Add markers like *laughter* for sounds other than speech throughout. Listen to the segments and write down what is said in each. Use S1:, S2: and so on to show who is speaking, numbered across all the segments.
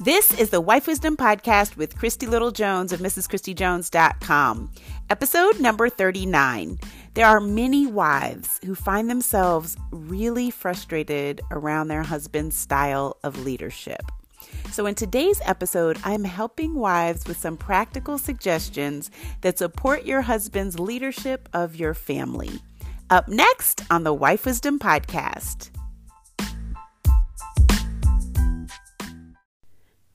S1: This is the Wife Wisdom Podcast with Christy Little Jones of MrsChristyJones.com, episode number 39. There are many wives who find themselves really frustrated around their husband's style of leadership. So, in today's episode, I'm helping wives with some practical suggestions that support your husband's leadership of your family. Up next on the Wife Wisdom Podcast.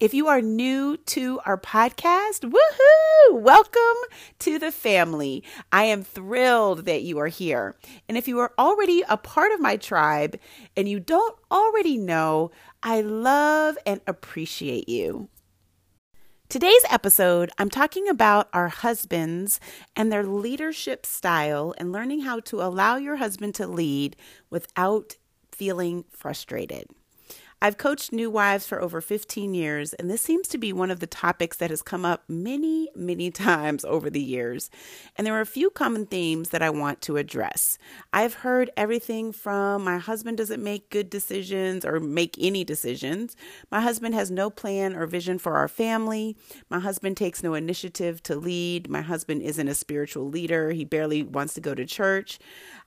S1: If you are new to our podcast, woohoo! Welcome to the family. I am thrilled that you are here. And if you are already a part of my tribe and you don't already know, I love and appreciate you. Today's episode, I'm talking about our husbands and their leadership style and learning how to allow your husband to lead without feeling frustrated. I've coached new wives for over 15 years, and this seems to be one of the topics that has come up many, many *laughs* times over the years. And there are a few common themes that I want to address. I've heard everything from my husband doesn't make good decisions or make any decisions, my husband has no plan or vision for our family, my husband takes no initiative to lead, my husband isn't a spiritual leader, he barely wants to go to church.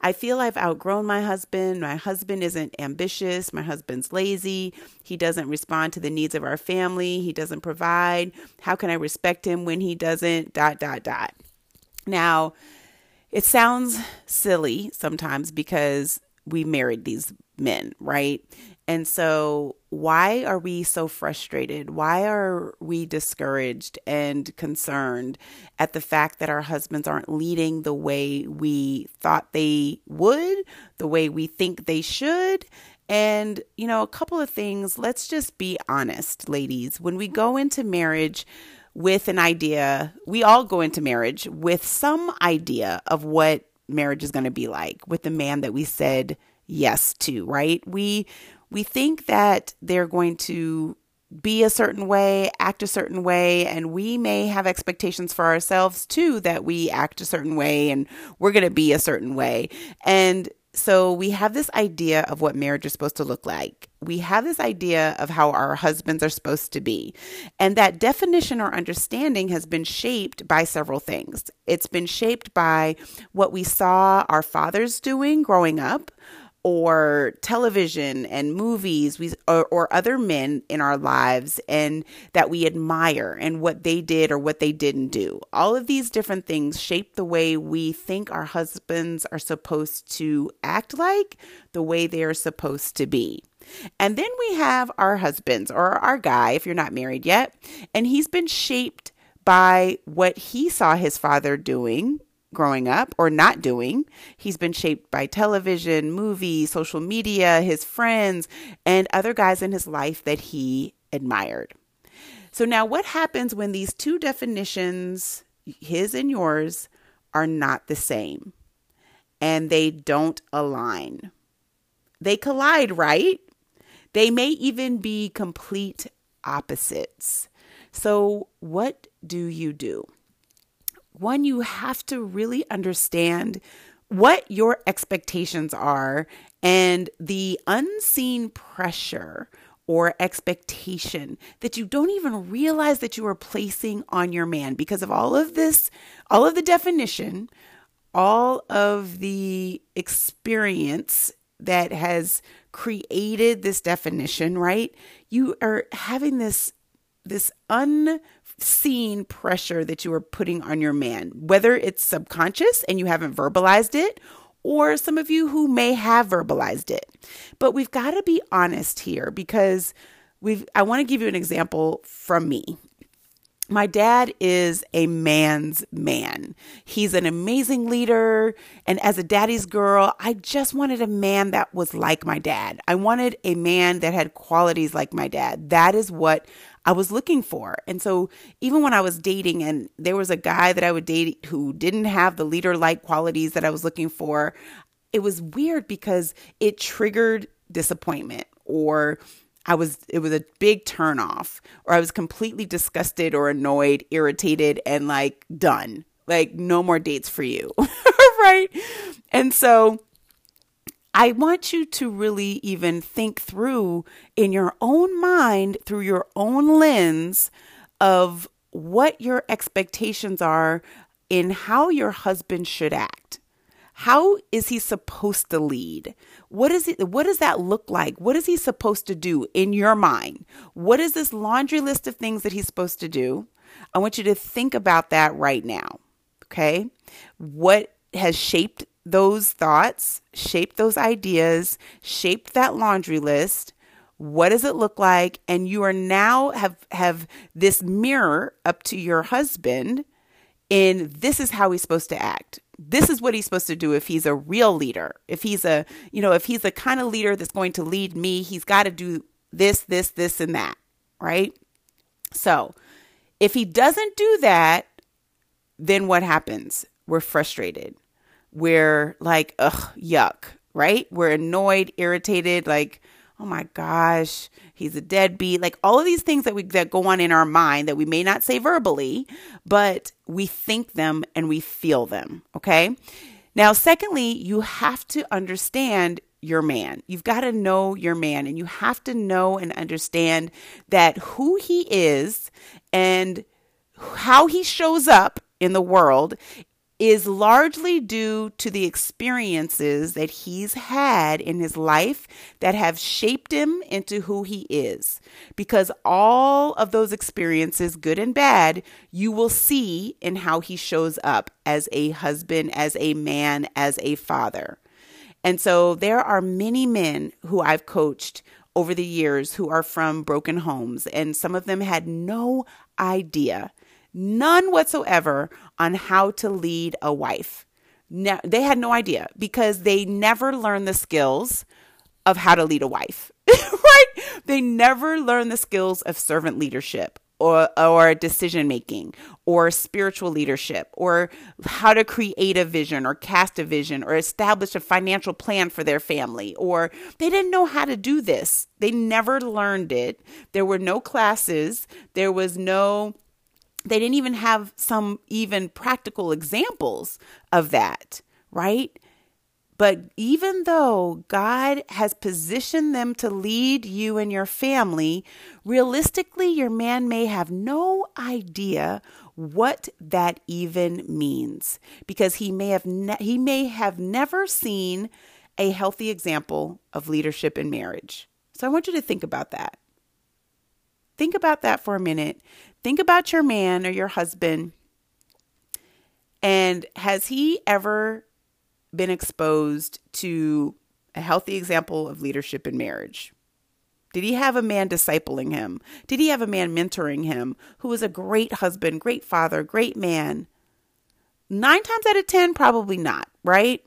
S1: I feel I've outgrown my husband. My husband isn't ambitious. My husband's lazy. He doesn't respond to the needs of our family. He doesn't provide. How can I respect him when he doesn't? Dot, dot, dot. Now, it sounds silly sometimes because we married these men, right? And so, why are we so frustrated? Why are we discouraged and concerned at the fact that our husbands aren't leading the way we thought they would, the way we think they should? And, you know, a couple of things, let's just be honest, ladies. When we go into marriage, with an idea, we all go into marriage with some idea of what marriage is going to be like with the man that we said yes to, right? We we think that they're going to be a certain way, act a certain way, and we may have expectations for ourselves too that we act a certain way and we're going to be a certain way. And so we have this idea of what marriage is supposed to look like. We have this idea of how our husbands are supposed to be. And that definition or understanding has been shaped by several things. It's been shaped by what we saw our fathers doing growing up, or television and movies we or, or, other men in our lives and that we admire and what they did or what they didn't do. All of these different things shape the way we think our husbands are supposed to act like the way they are supposed to be. And then we have our husbands or our guy if you're not married yet and he's been shaped by what he saw his father doing growing up or not doing. He's been shaped by television, movies, social media, his friends, and other guys in his life that he admired. So, now what happens when these two definitions, his and yours, are not the same and they don't align? They collide, right? They may even be complete opposites. So, what do you do? One, you have to really understand what your expectations are and the unseen pressure or expectation that you don't even realize that you are placing on your man because of all of this, all of the definition, all of the experience that has created this definition, right? You are having this this un unseen pressure that you are putting on your man, whether it's subconscious and you haven't verbalized it, or some of you who may have verbalized it. But we've got to be honest here because we've I want to give you an example from me. my dad is a man's man. He's an amazing leader. And as a daddy's girl, I just wanted a man that was like my dad. I wanted a man that had qualities like my dad. That is what I was looking for. And so even when I was dating and there was a guy that I would date who didn't have the leader like qualities that I was looking for, it was weird because it triggered disappointment or I was it was a big turnoff or I was completely disgusted or annoyed, irritated and like done. Like no more dates for you. *laughs* right? And so I want you to really even think through in your own mind through your own lens of what your expectations are in how your husband should act. How is he supposed to lead? What is it what does that look like? What is he supposed to do in your mind? What is this laundry list of things that he's supposed to do? I want you to think about that right now. Okay? What has shaped those thoughts, shape those ideas, shape that laundry list? What does it look like? And you are now have have this mirror up to your husband in this is how he's supposed to act this is what he's supposed to do if he's a real leader. If he's a, you know, if he's the kind of leader that's going to lead me, he's got to do this, this, this, and that, right? So if he doesn't do that, then what happens? We're frustrated. We're like, ugh, yuck, right? We're annoyed, irritated, like, oh my gosh, he's a deadbeat. Like all of these things that we that go on in our mind that we may not say verbally, but we think them and we feel them, okay? Now, secondly, you have to understand your man. You've got to know your man and you have to know and understand that who he is and how he shows up in the world is largely due to the experiences that he's had in his life that have shaped him into who he is. Because all of those experiences, good and bad, you will see in how he shows up as a husband, as a man, as a father. And so there are many men who I've coached over the years who are from broken homes, and some of them had no idea none whatsoever on how to lead a wife. No, they had no idea because they never learned the skills of how to lead a wife, *laughs* right? They never learned the skills of servant leadership or, or decision making or spiritual leadership or how to create a vision or cast a vision or establish a financial plan for their family or they didn't know how to do this. They never learned it. There were no classes. There was no they didn't even have some even practical examples of that, right? But even though God has positioned them to lead you and your family, realistically, your man may have no idea what that even means because he may have ne- he may have never seen a healthy example of leadership in marriage. So I want you to think about that. Think about that for a minute. Think about your man or your husband. And has he ever been exposed to a healthy example of leadership in marriage? Did he have a man discipling him? Did he have a man mentoring him who was a great husband, great father, great man? Nine times out of 10, probably not, right?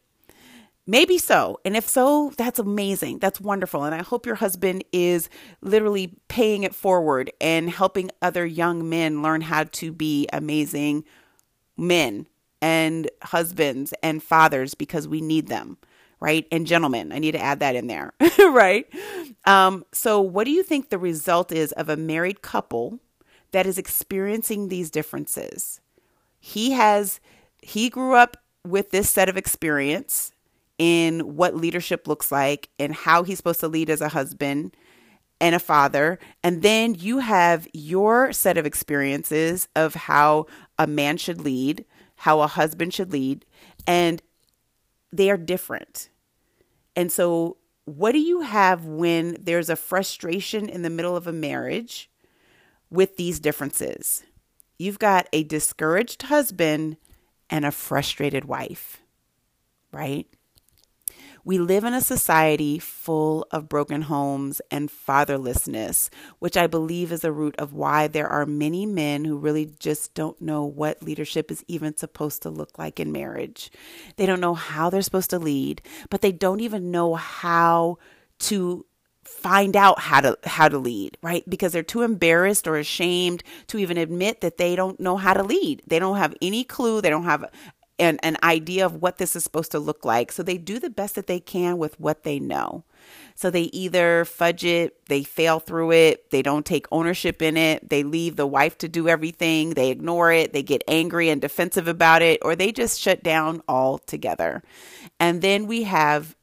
S1: Maybe so. And if so, that's amazing. That's wonderful. And I hope your husband is literally paying it forward and helping other young men learn how to be amazing men and husbands and fathers because we need them, right? And gentlemen, I need to add that in there, *laughs* right? Um, so, what do you think the result is of a married couple that is experiencing these differences? He has, he grew up with this set of experience in what leadership looks like and how he's supposed to lead as a husband and a father. And then you have your set of experiences of how a man should lead, how a husband should lead, and they are different. And so, what do you have when there's a frustration in the middle of a marriage with these differences? You've got a discouraged husband and a frustrated wife, right? We live in a society full of broken homes and fatherlessness, which I believe is the root of why there are many men who really just don't know what leadership is even supposed to look like in marriage. They don't know how they're supposed to lead, but they don't even know how to find out how to how to lead right? Because they're too embarrassed or ashamed to even admit that they don't know how to lead. They don't have any clue. They don't have an, an idea of what this is supposed to look like. So they do the best that they can with what they know. So they either fudge it they fail through it they don't take ownership in it they leave the wife to do everything they ignore it they get angry and defensive about it or they just shut down altogether. And then we have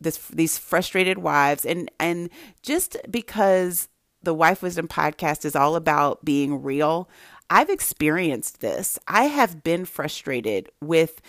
S1: this these frustrated wives. And and just because the wife wisdom podcast is all about being real i've experienced this i have been frustrated with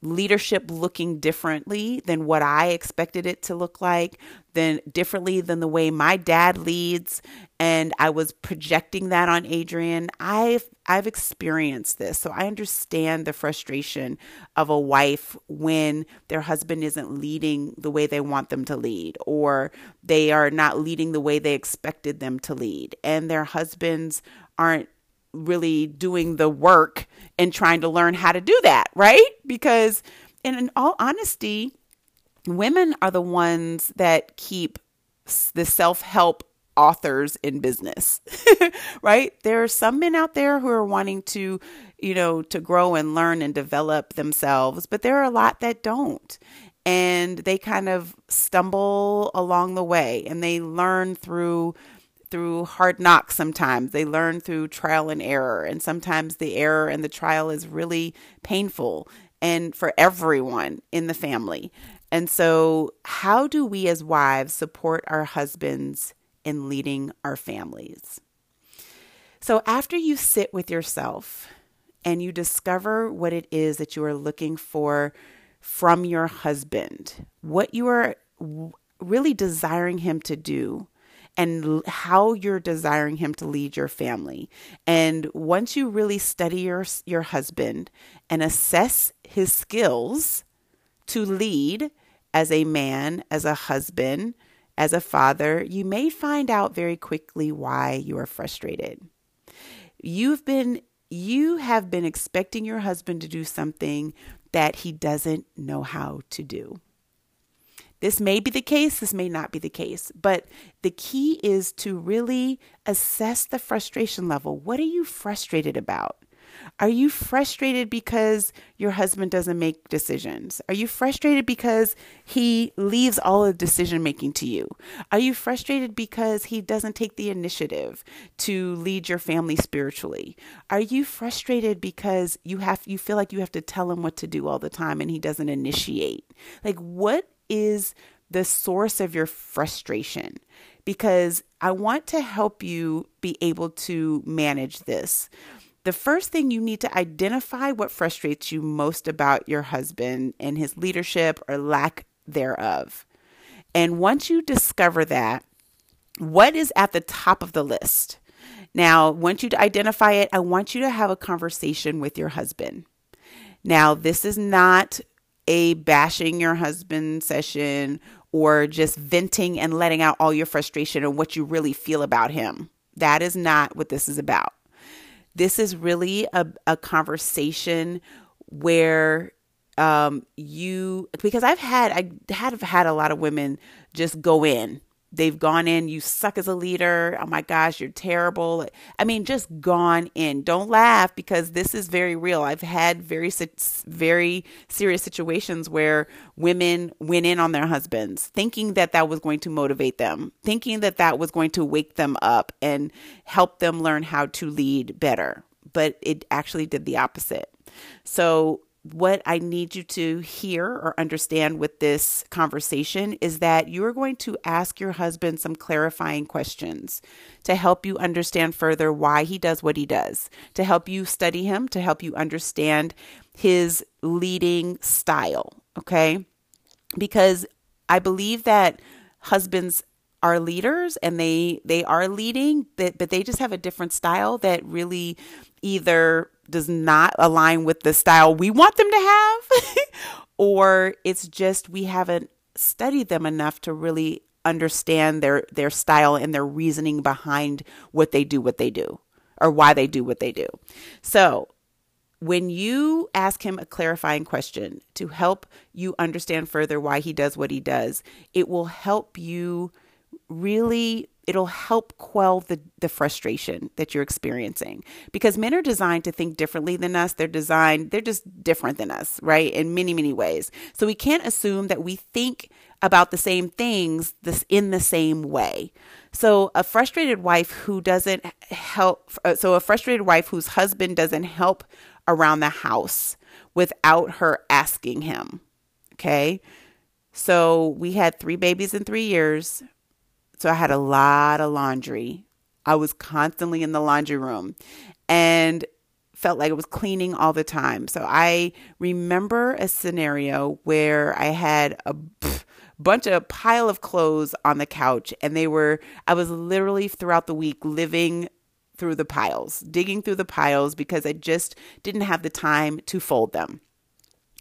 S1: leadership looking differently than what I expected it to look like, than differently than the way my dad leads and I was projecting that on Adrian. I've I've experienced this. So I understand the frustration of a wife when their husband isn't leading the way they want them to lead or they are not leading the way they expected them to lead and their husbands aren't really doing the work and trying to learn how to do that, right? Because, in all honesty, women are the ones that keep the self help authors in business, *laughs* right? There are some men out there who are wanting to, you know, to grow and learn and develop themselves, but there are a lot that don't. And they kind of stumble along the way and they learn through through hard knocks sometimes. They learn through trial and error. And sometimes the error and the trial is really painful and for everyone in the family. And so, how do we as wives support our husbands in leading our families? So, after you sit with yourself and you discover what it is that you are looking for from your husband, what you are really desiring him to do, and how you're desiring him to lead your family. And once you really study your your husband and assess his skills to lead as a man, as a husband, as a father, you may find out very quickly why you are frustrated. You've been you have been expecting your husband to do something that he doesn't know how to do. This may be the case, this may not be the case, but the key is to really assess the frustration level. What are you frustrated about? Are you frustrated because your husband doesn't make decisions? Are you frustrated because he leaves all the decision making to you? Are you frustrated because he doesn't take the initiative to lead your family spiritually? Are you frustrated because you have you feel like you have to tell him what to do all the time and he doesn't initiate? Like what is the source of your frustration because I want to help you be able to manage this. The first thing you need to identify what frustrates you most about your husband and his leadership or lack thereof. And once you discover that, what is at the top of the list? Now, once you identify it, I want you to have a conversation with your husband. Now, this is not a bashing your husband session or just venting and letting out all your frustration and what you really feel about him. That is not what this is about. This is really a, a conversation where um, you, because I've had, I have had a lot of women just go in they've gone in you suck as a leader. Oh my gosh you're terrible. I mean just gone in. Don't laugh because this is very real. I've had very very serious situations where women went in on their husbands thinking that that was going to motivate them thinking that that was going to wake them up and help them learn how to lead better. But it actually did the opposite. So what I need you to hear or understand with this conversation is that you are going to ask your husband some clarifying questions to help you understand further why he does what he does, to help you study him, to help you understand his leading style. Okay. Because I believe that husbands are leaders and they they are leading but, but they just have a different style that really either does not align with the style we want them to have, *laughs* or it's just we haven't studied them enough to really understand their their style and their reasoning behind what they do what they do or why they do what they do. So, when you ask him a clarifying question to help you understand further why he does what he does, it will help you really it'll help quell the, the frustration that you're experiencing. Because men are designed to think differently than us. They're designed they're just different than us right in many many ways. So we can't assume that we think about the same things this in the same way. So a frustrated wife who doesn't help uh, so a frustrated wife whose husband doesn't help around the house without her asking him okay? So we had three babies in 3 years so I had a lot of laundry. I was constantly in the laundry room and felt like I was cleaning all the time. So I remember a scenario where I had a bunch of pile of clothes on the couch and they were I was literally throughout the week living through the piles, digging through the piles because I just didn't have the time to fold them.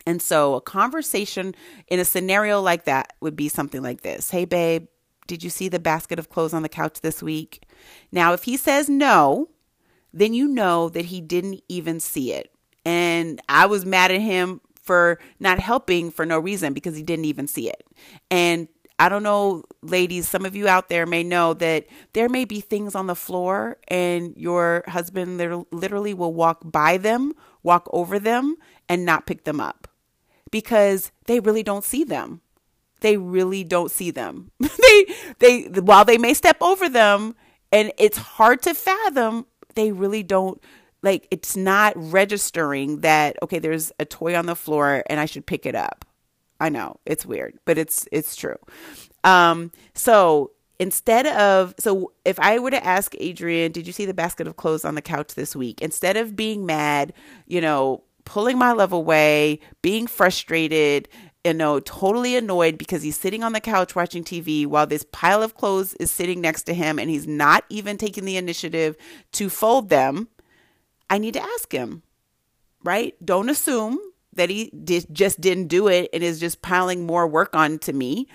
S1: And so a conversation in a scenario like that would be something like this. Hey babe, did you see the basket of clothes on the couch this week? Now, if he says no, then you know that he didn't even see it. And I was mad at him for not helping for no reason because he didn't even see it. And I don't know, ladies, some of you out there may know that there may be things on the floor and your husband literally will walk by them, walk over them, and not pick them up because they really don't see them they really don't see them. *laughs* they they while they may step over them and it's hard to fathom, they really don't like it's not registering that okay, there's a toy on the floor and I should pick it up. I know, it's weird, but it's it's true. Um so instead of so if i were to ask adrian did you see the basket of clothes on the couch this week instead of being mad you know pulling my love away being frustrated you know, totally annoyed because he's sitting on the couch watching TV while this pile of clothes is sitting next to him and he's not even taking the initiative to fold them, I need to ask him, right? Don't assume that he did, just didn't do it and is just piling more work onto me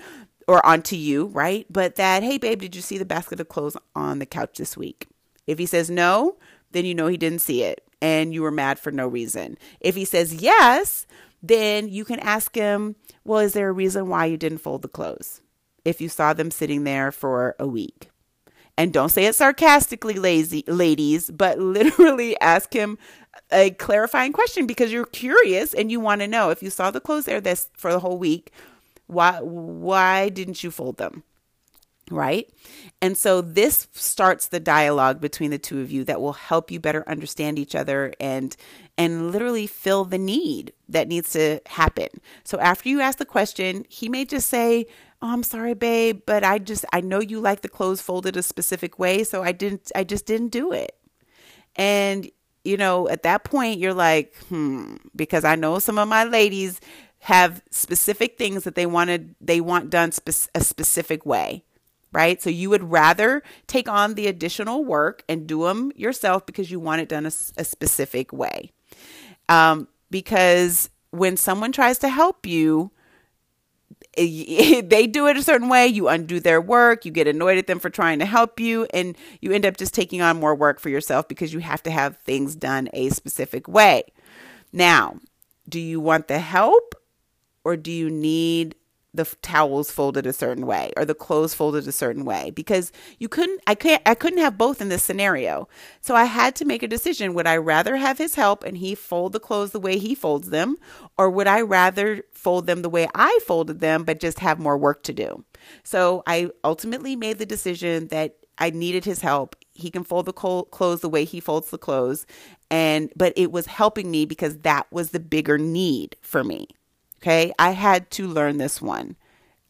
S1: or onto you, right? But that, hey, babe, did you see the basket of clothes on the couch this week? If he says no, then you know he didn't see it and you were mad for no reason. If he says yes, then you can ask him, well, is there a reason why you didn't fold the clothes if you saw them sitting there for a week? And don't say it sarcastically, lazy ladies, but *laughs* literally ask him a clarifying question because you're curious and you want to know if you saw the clothes there this for the whole week, why why didn't you fold them? Right? And so this starts the dialogue between the two of you that will help you better understand each other and and literally fill the need that needs to happen. So after you ask the question, he may just say, "Oh, I'm sorry, babe, but I just I know you like the clothes folded a specific way, so I didn't I just didn't do it." And you know, at that point you're like, "Hmm," because I know some of my ladies have specific things that they wanted they want done spe- a specific way right? So you would rather take on the additional work and do them yourself because you want it done a, a specific way. Um, because when someone tries to help you, *laughs* they do it a certain way, you undo their work, you get annoyed at them for trying to help you, and you end up just taking on more work for yourself because you have to have things done a specific way. Now, do you want the help or do you need the towels folded a certain way or the clothes folded a certain way because you couldn't I can't I couldn't have both in this scenario. So I had to make a decision would I rather have his help and he fold the clothes the way he folds them or would I rather fold them the way I folded them but just have more work to do. So I ultimately made the decision that I needed his help. He can fold the clothes the way he folds the clothes and but it was helping me because that was the bigger need for me. Okay. I had to learn this one.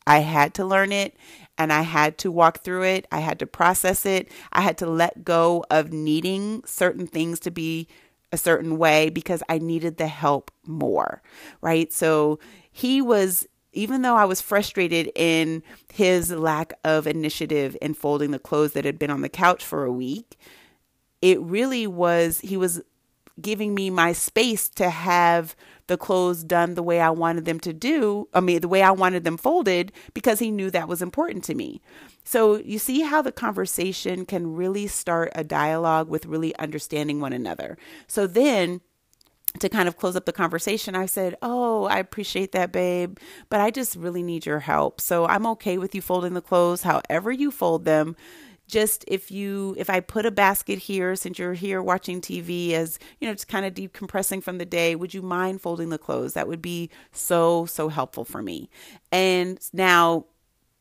S1: I had to learn it and I had to walk through it. I had to process it. I had to let go of needing certain things to be a certain way because I needed the help more. Right. So he was, even though I was frustrated in his lack of initiative in folding the clothes that had been on the couch for a week, it really was, he was giving me my space to have the clothes done the way I wanted them to do, I mean, the way I wanted them folded, because he knew that was important to me. So you see how the conversation can really start a dialogue with really understanding one another. So then, to kind of close up the conversation, I said, Oh, I appreciate that, babe, but I just really need your help. So I'm okay with you folding the clothes however you fold them just if you if i put a basket here since you're here watching tv as you know just kind of decompressing from the day would you mind folding the clothes? That would be so so helpful for me. And now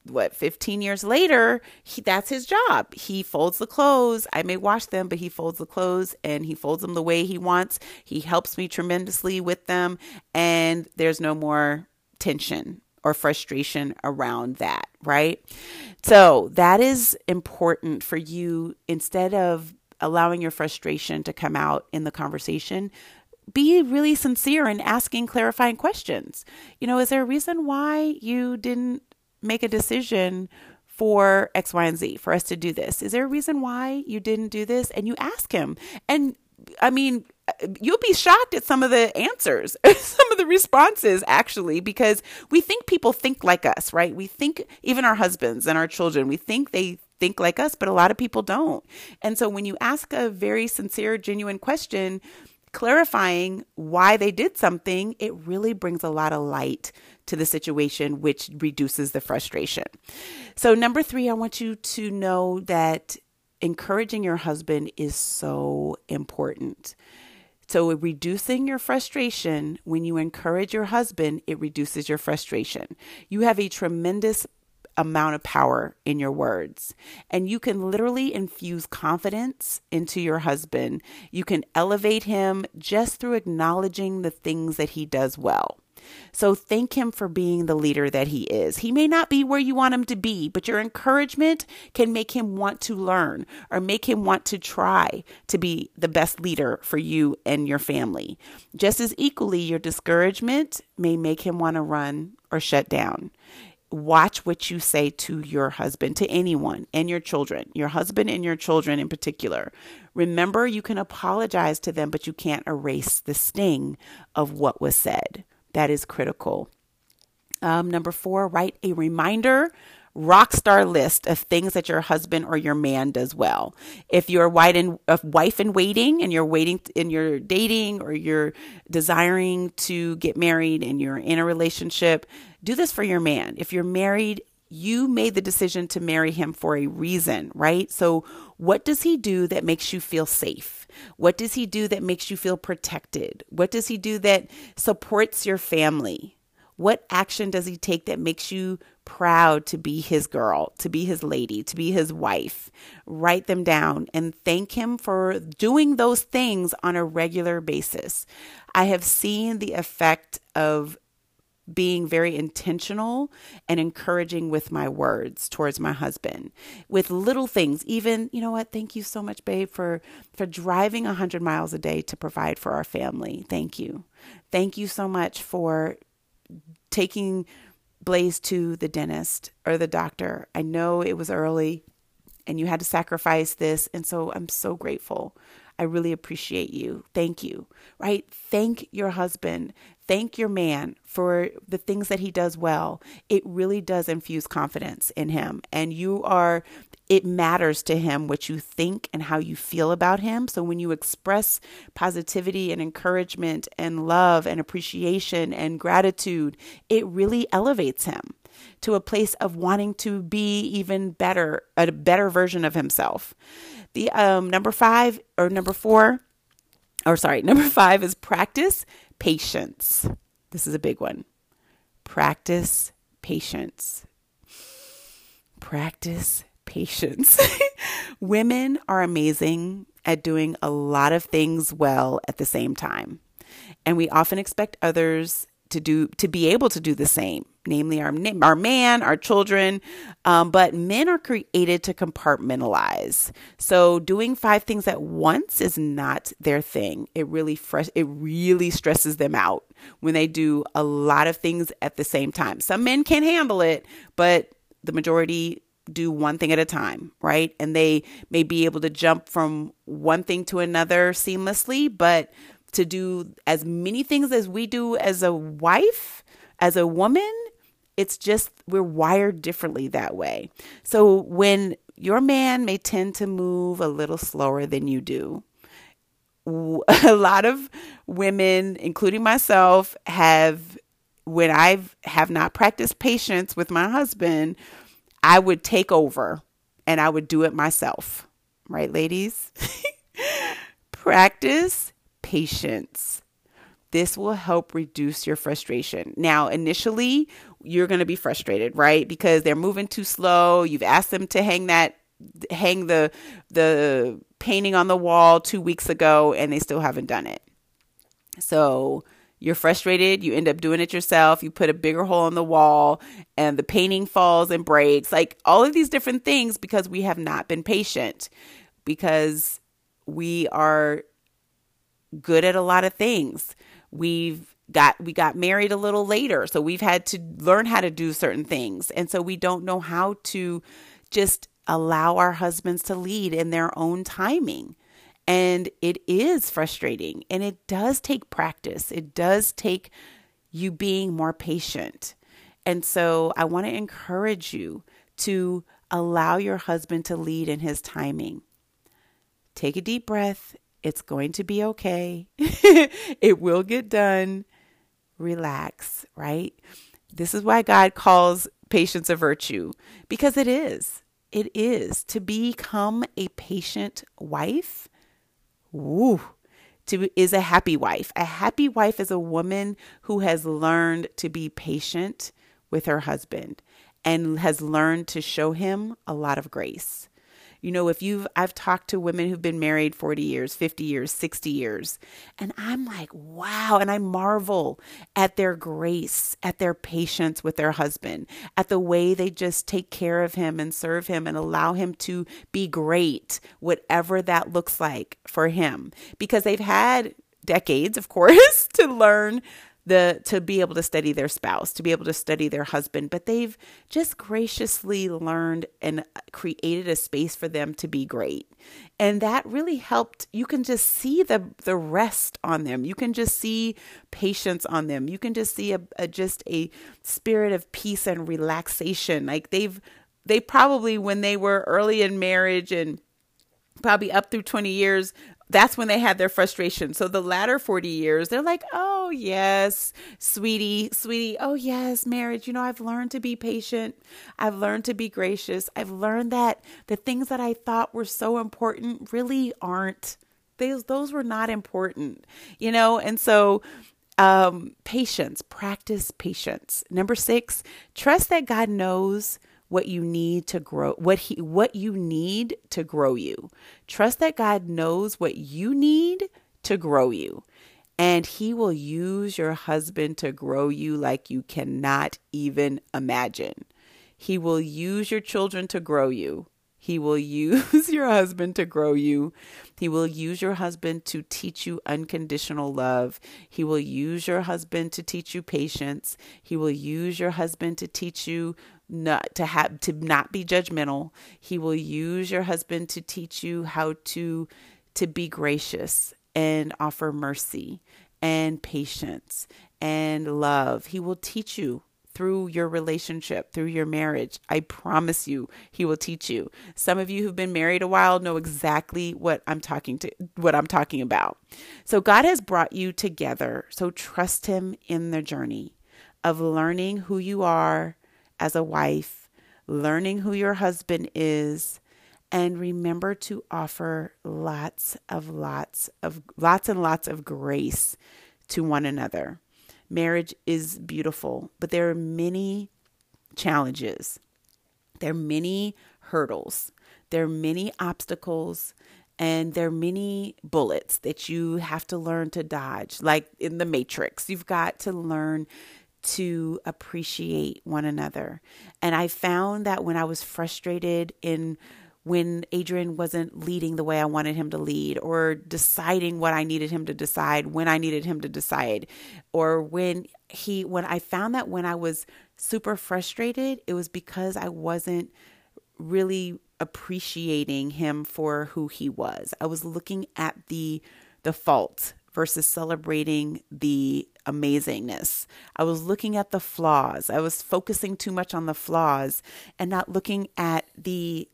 S1: what 15 years later he, that's his job. He folds the clothes. I may wash them but he folds the clothes and he folds them the way he wants. He helps me tremendously with them and there's no more tension or frustration around that, right? So that is important for you instead of allowing your frustration to come out in the conversation. Be really sincere in asking clarifying questions. You know, is there a reason why you didn't make a decision for X, Y, and Z for us to do this? Is there a reason why you didn't do this? And you ask him. And I mean, you'll be shocked at some of the answers, *laughs* some of the responses, actually, because we think people think like us, right? We think, even our husbands and our children, we think they think like us, but a lot of people don't. And so when you ask a very sincere, genuine question, clarifying why they did something, it really brings a lot of light to the situation, which reduces the frustration. So, number three, I want you to know that encouraging your husband is so important. So, reducing your frustration, when you encourage your husband, it reduces your frustration. You have a tremendous amount of power in your words. And you can literally infuse confidence into your husband. You can elevate him just through acknowledging the things that he does well. So thank him for being the leader that he is. He may not be where you want him to be, but your encouragement can make him want to learn or make him want to try to be the best leader for you and your family. Just as equally, your discouragement may make him want to run or shut down watch what you say to your husband, to anyone, and your children, your husband and your children in particular. Remember, you can apologize to them, but you can't erase the sting of what was said. That is critical. Um, number four, write a reminder rock star list of things that your husband or your man does well. If you're a wife in waiting and you're waiting and you're dating or you're desiring to get married and you're in a relationship, do this for your man. If you're married, you made the decision to marry him for a reason, right? So, what does he do that makes you feel safe? What does he do that makes you feel protected? What does he do that supports your family? What action does he take that makes you proud to be his girl, to be his lady, to be his wife? Write them down and thank him for doing those things on a regular basis. I have seen the effect of being very intentional and encouraging with my words towards my husband with little things even you know what thank you so much babe for for driving 100 miles a day to provide for our family. Thank you. Thank you so much for taking blaze to the dentist or the doctor. I know it was early and you had to sacrifice this and so i'm so grateful I really appreciate you. Thank you. Right? Thank your husband. Thank your man for the things that he does well. It really does infuse confidence in him. And you are, it matters to him what you think and how you feel about him. So when you express positivity and encouragement and love and appreciation and gratitude, it really elevates him to a place of wanting to be even better, a better version of himself. The um, number five or number four, or sorry, *laughs* number five is practice patience. This is a big one. Practice patience. Practice patience. *laughs* Women are amazing at doing a lot of things well at the same time. And we often expect others to do to be able to do the same namely our our man our children um, but men are created to compartmentalize. So doing five things at once is not their thing. It really it really stresses them out when they do a lot of things at the same time. Some men can handle it but the majority do one thing at a time, right? And they may be able to jump from one thing to another seamlessly, but to do as many things as we do as a wife, as a woman, it's just we're wired differently that way. So when your man may tend to move a little slower than you do, *laughs* a lot of women, including myself, have when I have not practiced patience with my husband, I would take over and I would do it myself. Right, ladies? *laughs* Practice patience. This will help reduce your frustration. Now, initially, you're going to be frustrated, right? Because they're moving too slow. You've asked them to hang that hang the the painting on the wall 2 weeks ago and they still haven't done it. So, you're frustrated, you end up doing it yourself, you put a bigger hole in the wall, and the painting falls and breaks. Like all of these different things because we have not been patient, because we are good at a lot of things. We've got we got married a little later, so we've had to learn how to do certain things. And so we don't know how to just allow our husbands to lead in their own timing. And it is frustrating and it does take practice. It does take you being more patient. And so I want to encourage you to allow your husband to lead in his timing. Take a deep breath. It's going to be okay. *laughs* it will get done. Relax, right? This is why God calls patience a virtue because it is. It is to become a patient wife woo, to is a happy wife. A happy wife is a woman who has learned to be patient with her husband and has learned to show him a lot of grace. You know, if you've, I've talked to women who've been married 40 years, 50 years, 60 years, and I'm like, wow. And I marvel at their grace, at their patience with their husband, at the way they just take care of him and serve him and allow him to be great, whatever that looks like for him, because they've had decades, of course, *laughs* to learn the to be able to study their spouse, to be able to study their husband, but they've just graciously learned and uh, created a space for them to be great. And that really helped. You can just see the the rest on them. You can just see patience on them. You can just see a, a just a spirit of peace and relaxation. Like they've they probably when they were early in marriage and probably up through 20 years that's when they had their frustration. So the latter 40 years, they're like, oh, yes, sweetie, sweetie, oh, yes, marriage. You know, I've learned to be patient. I've learned to be gracious. I've learned that the things that I thought were so important really aren't. Those, those were not important, you know? And so, um, patience, practice patience. Number six, trust that God knows what you need to grow what he what you need to grow you trust that god knows what you need to grow you and he will use your husband to grow you like you cannot even imagine he will use your children to grow you he will *laughs* use your husband to grow you. He will use your husband to teach you unconditional love. He will use your husband to teach you patience. He will use your husband to teach you not to have to not be judgmental. He will use your husband to teach you how to to be gracious and offer mercy and patience and love. He will teach you through your relationship, through your marriage. I promise you, he will teach you. Some of you who've been married a while know exactly what I'm talking to what I'm talking about. So God has brought you together. So trust him in the journey of learning who you are as a wife, learning who your husband is, and remember to offer lots of lots of lots and lots of grace to one another. Marriage is beautiful, but there are many challenges. There are many hurdles. There are many obstacles and there are many bullets that you have to learn to dodge like in the matrix you've got to learn to appreciate one another. And I found that when I was frustrated in when Adrian wasn't leading the way I wanted him to lead, or deciding what I needed him to decide when I needed him to decide, or when he, when I found that when I was super frustrated, it was because I wasn't really appreciating him for who he was. I was looking at the the fault versus celebrating the amazingness. I was looking at the flaws. I was focusing too much on the flaws and not looking at the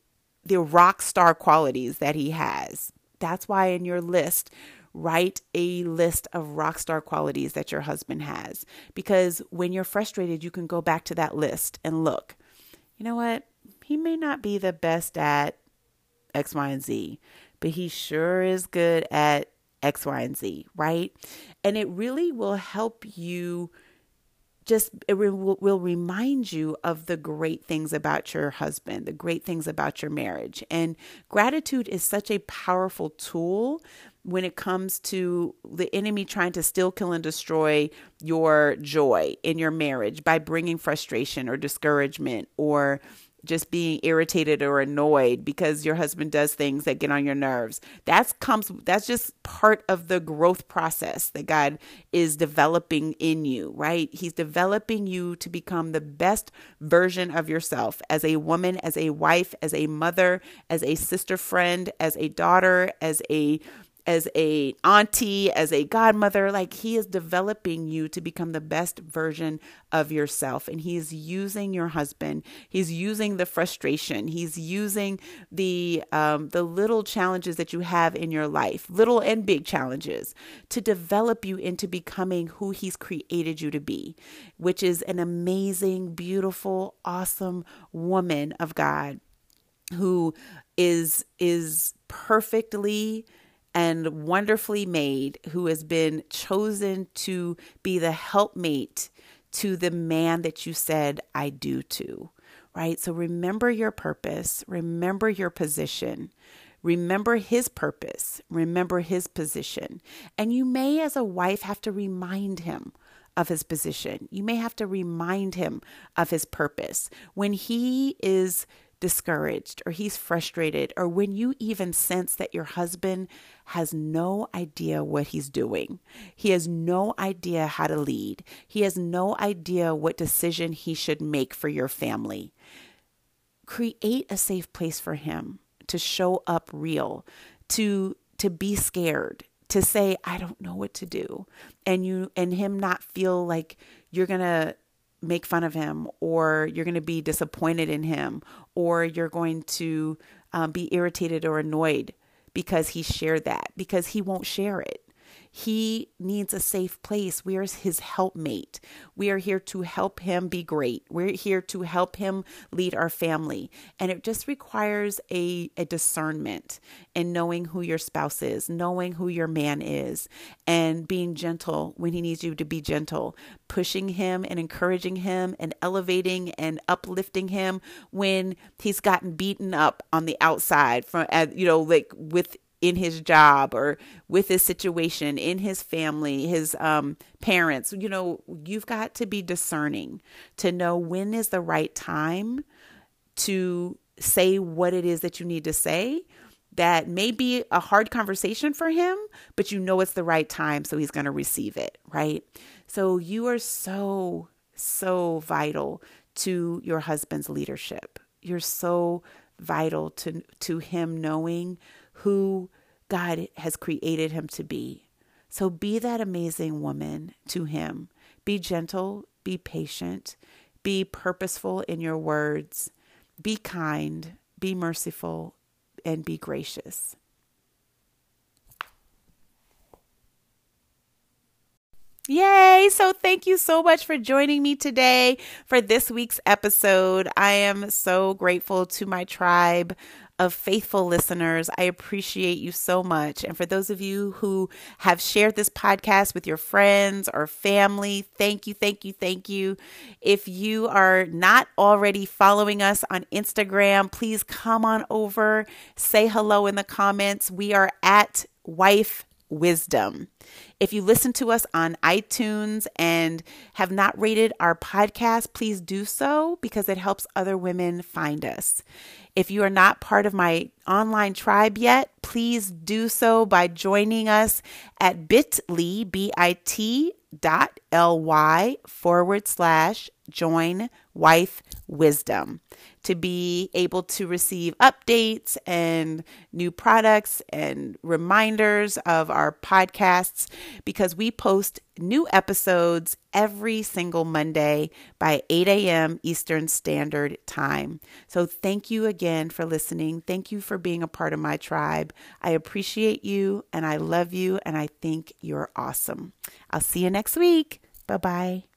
S1: the rock star qualities that he has. That's why in your list write a list of rock star qualities that your husband has because when you're frustrated you can go back to that list and look. You know what? He may not be the best at X, Y, and Z, but he sure is good at X, Y, and Z, right? And it really will help you just it will, will remind you of the great things about your husband, the great things about your marriage. And gratitude is such a powerful tool when it comes to the enemy trying to still kill and destroy your joy in your marriage by bringing frustration or discouragement or just being irritated or annoyed because your husband does things that get on your nerves. That's comes that's just part of the growth process that God is developing in you, right? He's developing you to become the best version of yourself as a woman, as a wife, as a mother, as a sister friend, as a daughter, as a as a auntie, as a godmother, like he is developing you to become the best version of yourself. And he is using your husband. He's using the frustration. He's using the um, the little challenges that you have in your life, little and big challenges, to develop you into becoming who he's created you to be, which is an amazing, beautiful, awesome woman of God who is is perfectly and wonderfully made, who has been chosen to be the helpmate to the man that you said, I do to, right? So remember your purpose, remember your position. Remember his purpose, remember his position. And you may, as a wife, have to remind him of his position. You may have to remind him of his purpose. When he is discouraged or he's frustrated, or when you even sense that your husband has no idea what he's doing, he has no idea how to lead, he has no idea what decision he should make for your family, create a safe place for him to show up real, to to be scared, to say I don't know what to do, and you and him not feel like you're going to make fun of him or you're going to be disappointed in him or you're going to um, be irritated or annoyed because he shared that because he won't share it he needs a safe place. We are his helpmate. We are here to help him be great. We're here to help him lead our family. And it just requires a, a discernment in knowing who your spouse is, knowing who your man is, and being gentle when he needs you to be gentle, pushing him and encouraging him and elevating and uplifting him when he's gotten beaten up on the outside from you know like with in his job or with his situation in his family his um, parents you know you've got to be discerning to know when is the right time to say what it is that you need to say that may be a hard conversation for him but you know it's the right time so he's going to receive it right? So you are so so vital to your husband's leadership. You're so vital to to him knowing who God has created him to be. So be that amazing woman to him. Be gentle, be patient, be purposeful in your words, be kind, be merciful, and be gracious. Yay! So, thank you so much for joining me today for this week's episode. I am so grateful to my tribe of faithful listeners. I appreciate you so much. And for those of you who have shared this podcast with your friends or family, thank you, thank you, thank you. If you are not already following us on Instagram, please come on over, say hello in the comments. We are at Wife Wisdom. If you listen to us on iTunes and have not rated our podcast, please do so because it helps other women find us. If you are not part of my online tribe yet, please do so by joining us at bit.ly, B-I-T dot L-Y forward slash join wife wisdom to be able to receive updates and new products and reminders of our podcasts because we post new episodes every single Monday by 8 a.m. Eastern Standard Time. So, thank you again for listening. Thank you for being a part of my tribe. I appreciate you and I love you and I think you're awesome. I'll see you next week. Bye bye.